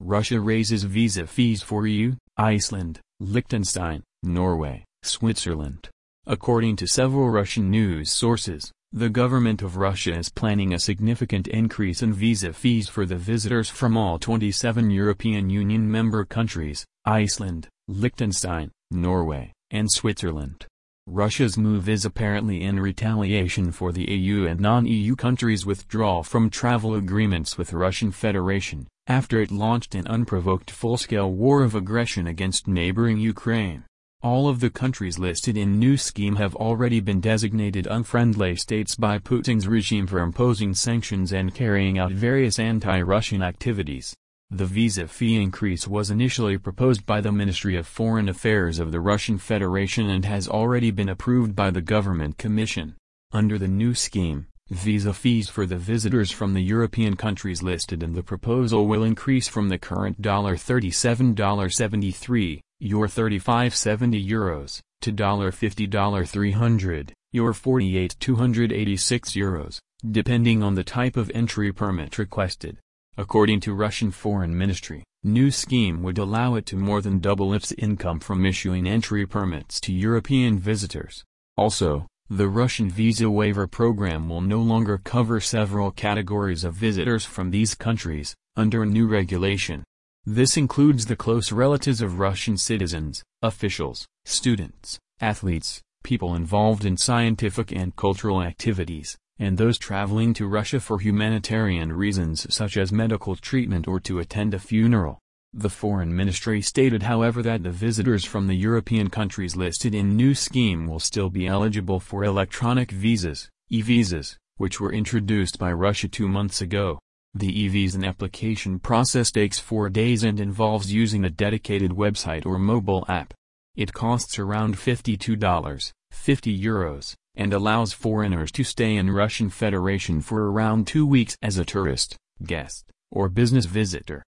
Russia raises visa fees for EU, Iceland, Liechtenstein, Norway, Switzerland. According to several Russian news sources, the government of Russia is planning a significant increase in visa fees for the visitors from all 27 European Union member countries, Iceland, Liechtenstein, Norway, and Switzerland. Russia's move is apparently in retaliation for the EU and non-EU countries' withdrawal from travel agreements with the Russian Federation, after it launched an unprovoked full-scale war of aggression against neighboring Ukraine. All of the countries listed in new scheme have already been designated unfriendly states by Putin's regime for imposing sanctions and carrying out various anti-Russian activities. The visa fee increase was initially proposed by the Ministry of Foreign Affairs of the Russian Federation and has already been approved by the Government Commission. Under the new scheme, visa fees for the visitors from the European countries listed in the proposal will increase from the current $37.73, your 35.70 euros, to $50 300, your 48 286 euros, depending on the type of entry permit requested. According to Russian Foreign Ministry, new scheme would allow it to more than double its income from issuing entry permits to European visitors. Also, the Russian visa waiver program will no longer cover several categories of visitors from these countries, under new regulation. This includes the close relatives of Russian citizens, officials, students, athletes, people involved in scientific and cultural activities, and those traveling to Russia for humanitarian reasons such as medical treatment or to attend a funeral. The Foreign Ministry stated however that the visitors from the European countries listed in new scheme will still be eligible for electronic visas, e-visas, which were introduced by Russia two months ago. The e-visa application process takes four days and involves using a dedicated website or mobile app. It costs around $52, 50 euros, and allows foreigners to stay in Russian Federation for around two weeks as a tourist, guest, or business visitor.